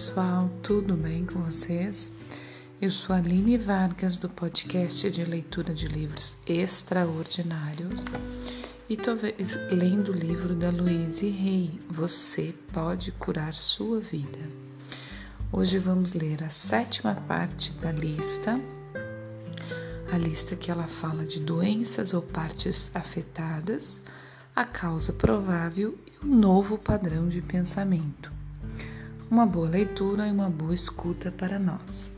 pessoal, tudo bem com vocês? Eu sou Aline Vargas do podcast de leitura de livros extraordinários e estou lendo o livro da Louise Rey, Você Pode Curar Sua Vida. Hoje vamos ler a sétima parte da lista, a lista que ela fala de doenças ou partes afetadas, a causa provável e o novo padrão de pensamento uma boa leitura e uma boa escuta para nós.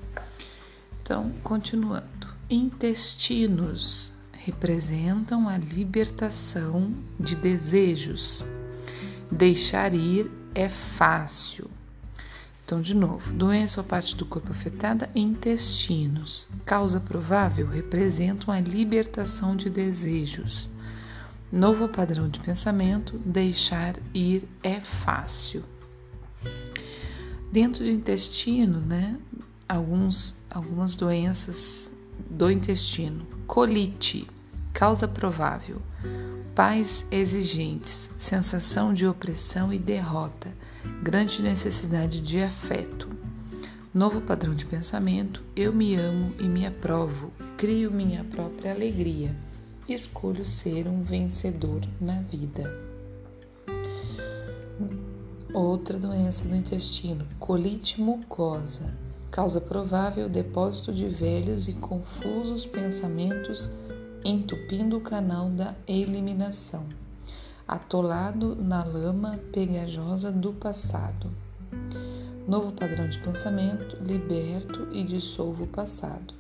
Então, continuando. Intestinos representam a libertação de desejos. Deixar ir é fácil. Então, de novo, doença ou parte do corpo afetada, intestinos. Causa provável representam a libertação de desejos. Novo padrão de pensamento, deixar ir é fácil. Dentro do intestino, né, alguns, algumas doenças do intestino. Colite, causa provável. Pais exigentes, sensação de opressão e derrota, grande necessidade de afeto. Novo padrão de pensamento: eu me amo e me aprovo, crio minha própria alegria, escolho ser um vencedor na vida. Outra doença do intestino, colite mucosa, causa provável depósito de velhos e confusos pensamentos entupindo o canal da eliminação, atolado na lama pegajosa do passado. Novo padrão de pensamento, liberto e dissolvo o passado.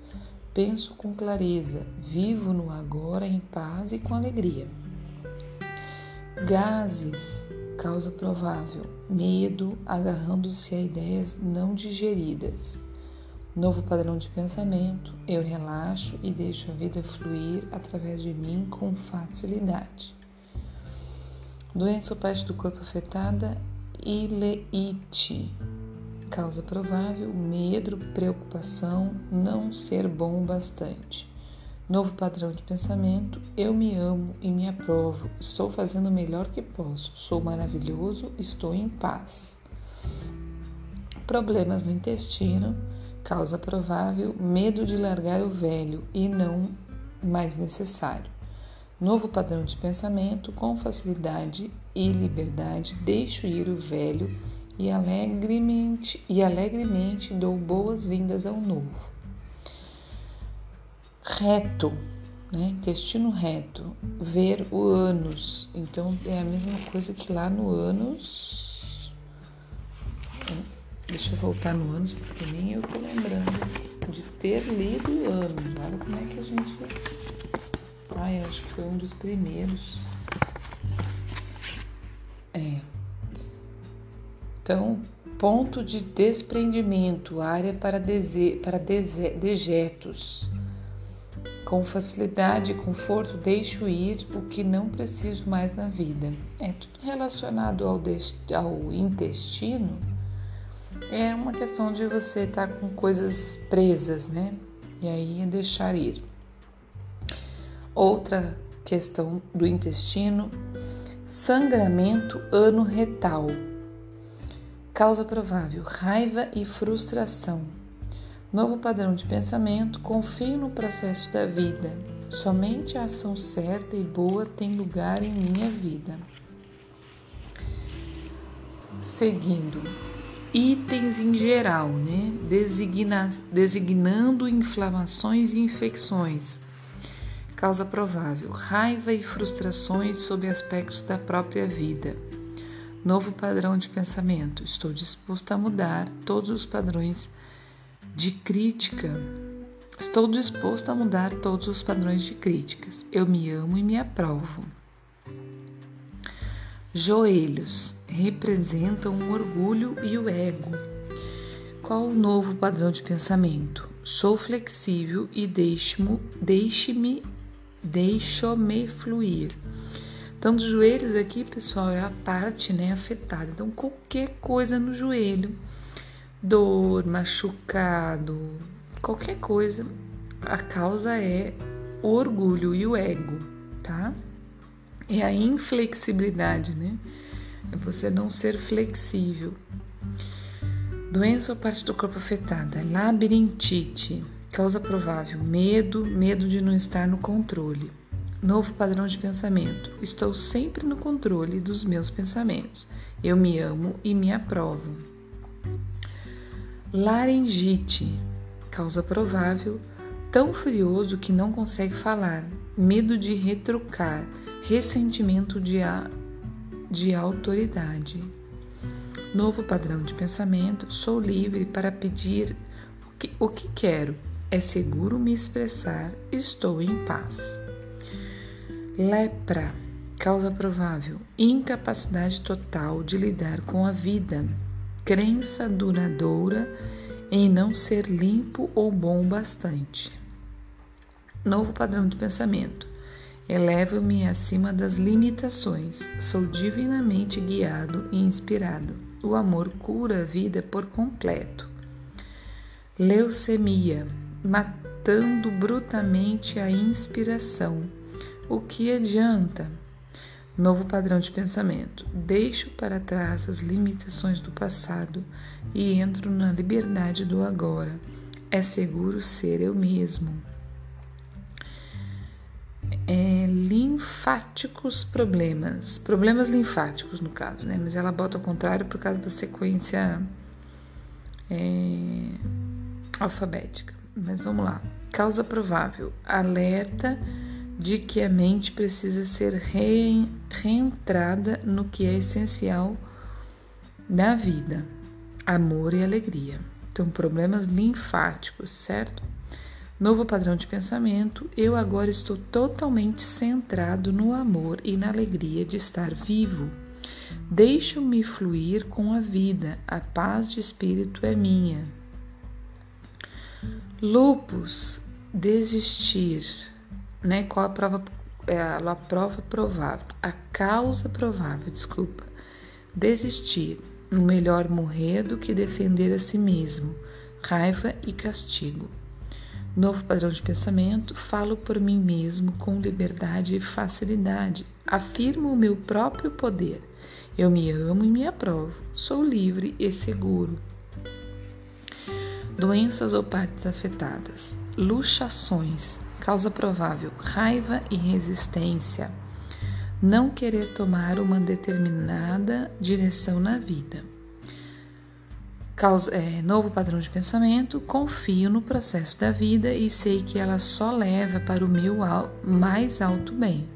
Penso com clareza, vivo no agora em paz e com alegria. Gases, Causa provável: medo agarrando-se a ideias não digeridas. Novo padrão de pensamento: eu relaxo e deixo a vida fluir através de mim com facilidade. Doença ou parte do corpo afetada: ileite. Causa provável: medo, preocupação, não ser bom o bastante. Novo padrão de pensamento: eu me amo e me aprovo, estou fazendo o melhor que posso, sou maravilhoso, estou em paz. Problemas no intestino, causa provável: medo de largar o velho e não mais necessário. Novo padrão de pensamento: com facilidade e liberdade, deixo ir o velho e alegremente, e alegremente dou boas-vindas ao novo reto, né? intestino reto, ver o ânus. Então é a mesma coisa que lá no ânus. Deixa eu voltar no ânus, porque nem eu tô lembrando de ter lido o ânus. Olha como é que a gente. Ai, acho que foi um dos primeiros. É. Então, ponto de desprendimento, área para, dese, para dese, dejetos. Com facilidade e conforto, deixo ir o que não preciso mais na vida. É tudo relacionado ao, ao intestino. É uma questão de você estar tá com coisas presas, né? E aí é deixar ir. Outra questão do intestino: sangramento ano-retal. Causa provável: raiva e frustração Novo padrão de pensamento: confio no processo da vida. Somente a ação certa e boa tem lugar em minha vida. Seguindo, itens em geral, né? Designa, designando inflamações e infecções. Causa provável: raiva e frustrações sob aspectos da própria vida. Novo padrão de pensamento: estou disposto a mudar todos os padrões de crítica. Estou disposto a mudar todos os padrões de críticas. Eu me amo e me aprovo. Joelhos representam o orgulho e o ego. Qual o novo padrão de pensamento? Sou flexível e deixe-me deixe-me deixo-me fluir. Então, dos joelhos aqui, pessoal, é a parte né, afetada. Então, qualquer coisa no joelho dor, machucado, qualquer coisa, a causa é o orgulho e o ego, tá? É a inflexibilidade, né? É você não ser flexível. Doença ou parte do corpo afetada. Labirintite. Causa provável: medo, medo de não estar no controle. Novo padrão de pensamento. Estou sempre no controle dos meus pensamentos. Eu me amo e me aprovo. Laringite. Causa provável: tão furioso que não consegue falar. Medo de retrucar. Ressentimento de, a, de autoridade. Novo padrão de pensamento. Sou livre para pedir o que, o que quero. É seguro me expressar. Estou em paz. Lepra. Causa provável: incapacidade total de lidar com a vida. Crença duradoura em não ser limpo ou bom bastante. Novo padrão de pensamento. Elevo-me acima das limitações. Sou divinamente guiado e inspirado. O amor cura a vida por completo. Leucemia, matando brutamente a inspiração. O que adianta? Novo padrão de pensamento. Deixo para trás as limitações do passado e entro na liberdade do agora. É seguro ser eu mesmo. É, linfáticos problemas. Problemas linfáticos, no caso, né? Mas ela bota ao contrário por causa da sequência é, alfabética. Mas vamos lá. Causa provável: alerta de que a mente precisa ser re, reentrada no que é essencial da vida: amor e alegria. Então, problemas linfáticos, certo? Novo padrão de pensamento, eu agora estou totalmente centrado no amor e na alegria de estar vivo. Deixo-me fluir com a vida, a paz de espírito é minha. Lupus, desistir, né? Qual a prova, é, a prova provável? A causa provável, desculpa. Desistir, melhor morrer do que defender a si mesmo. Raiva e castigo. Novo padrão de pensamento, falo por mim mesmo com liberdade e facilidade. Afirmo o meu próprio poder. Eu me amo e me aprovo. Sou livre e seguro. Doenças ou partes afetadas. Luxações. Causa provável: raiva e resistência. Não querer tomar uma determinada direção na vida Causa, é, novo padrão de pensamento, confio no processo da vida e sei que ela só leva para o meu al mais alto bem.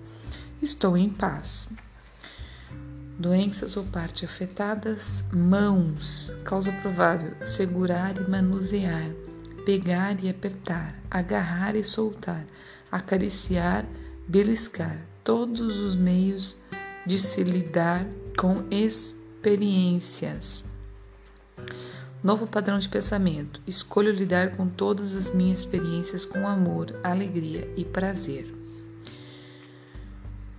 Estou em paz. Doenças ou parte afetadas, mãos, causa provável, segurar e manusear, pegar e apertar, agarrar e soltar, acariciar, beliscar, todos os meios de se lidar com experiências. Novo padrão de pensamento. Escolho lidar com todas as minhas experiências com amor, alegria e prazer.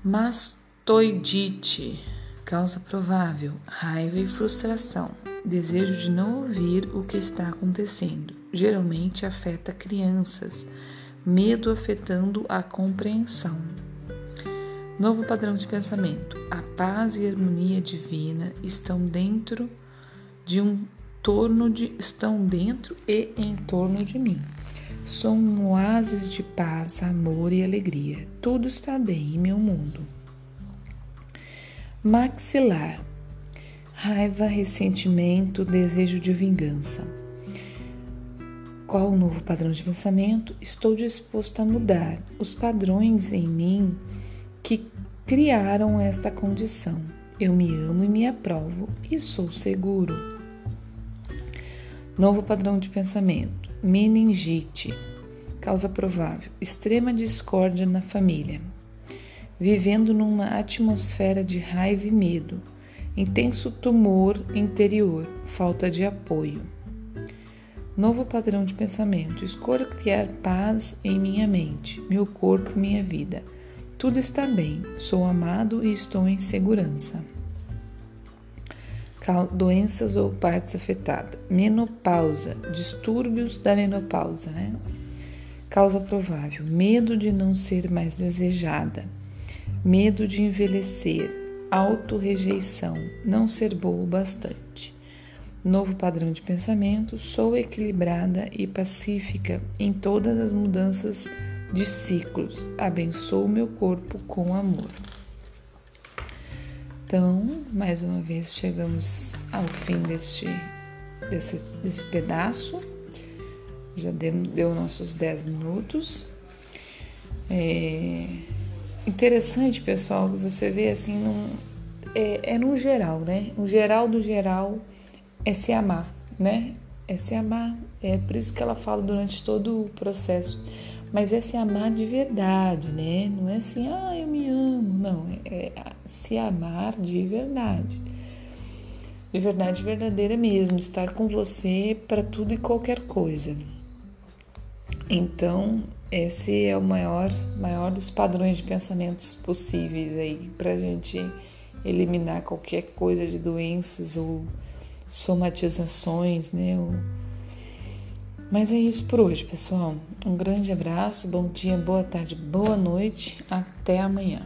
Mastoidite. Causa provável: raiva e frustração. Desejo de não ouvir o que está acontecendo. Geralmente afeta crianças. Medo afetando a compreensão. Novo padrão de pensamento. A paz e a harmonia divina estão dentro de um torno de estão dentro e em torno de mim. Sou um oásis de paz, amor e alegria. Tudo está bem em meu mundo. Maxilar. Raiva, ressentimento, desejo de vingança. Qual o novo padrão de pensamento? Estou disposto a mudar os padrões em mim que criaram esta condição. Eu me amo e me aprovo e sou seguro. Novo padrão de pensamento. Meningite. Causa provável. Extrema discórdia na família. Vivendo numa atmosfera de raiva e medo. Intenso tumor interior. Falta de apoio. Novo padrão de pensamento. Escolho criar paz em minha mente, meu corpo, minha vida. Tudo está bem. Sou amado e estou em segurança doenças ou partes afetadas. Menopausa, distúrbios da menopausa, né? Causa provável: medo de não ser mais desejada, medo de envelhecer, autorrejeição, não ser boa o bastante. Novo padrão de pensamento, sou equilibrada e pacífica em todas as mudanças de ciclos. Abençoo meu corpo com amor. Então, mais uma vez chegamos ao fim deste, desse, desse pedaço. Já deu, deu nossos 10 minutos. É interessante, pessoal, que você vê assim, num, é, é no geral, né? O geral do geral é se amar, né? É se amar. É por isso que ela fala durante todo o processo. Mas é se amar de verdade, né? Não é assim, ah, eu me amo. Não, é, é se amar de verdade. De verdade verdadeira mesmo, estar com você para tudo e qualquer coisa. Então, esse é o maior, maior dos padrões de pensamentos possíveis aí para a gente eliminar qualquer coisa de doenças ou somatizações, né? Mas é isso por hoje, pessoal. Um grande abraço, bom dia, boa tarde, boa noite, até amanhã.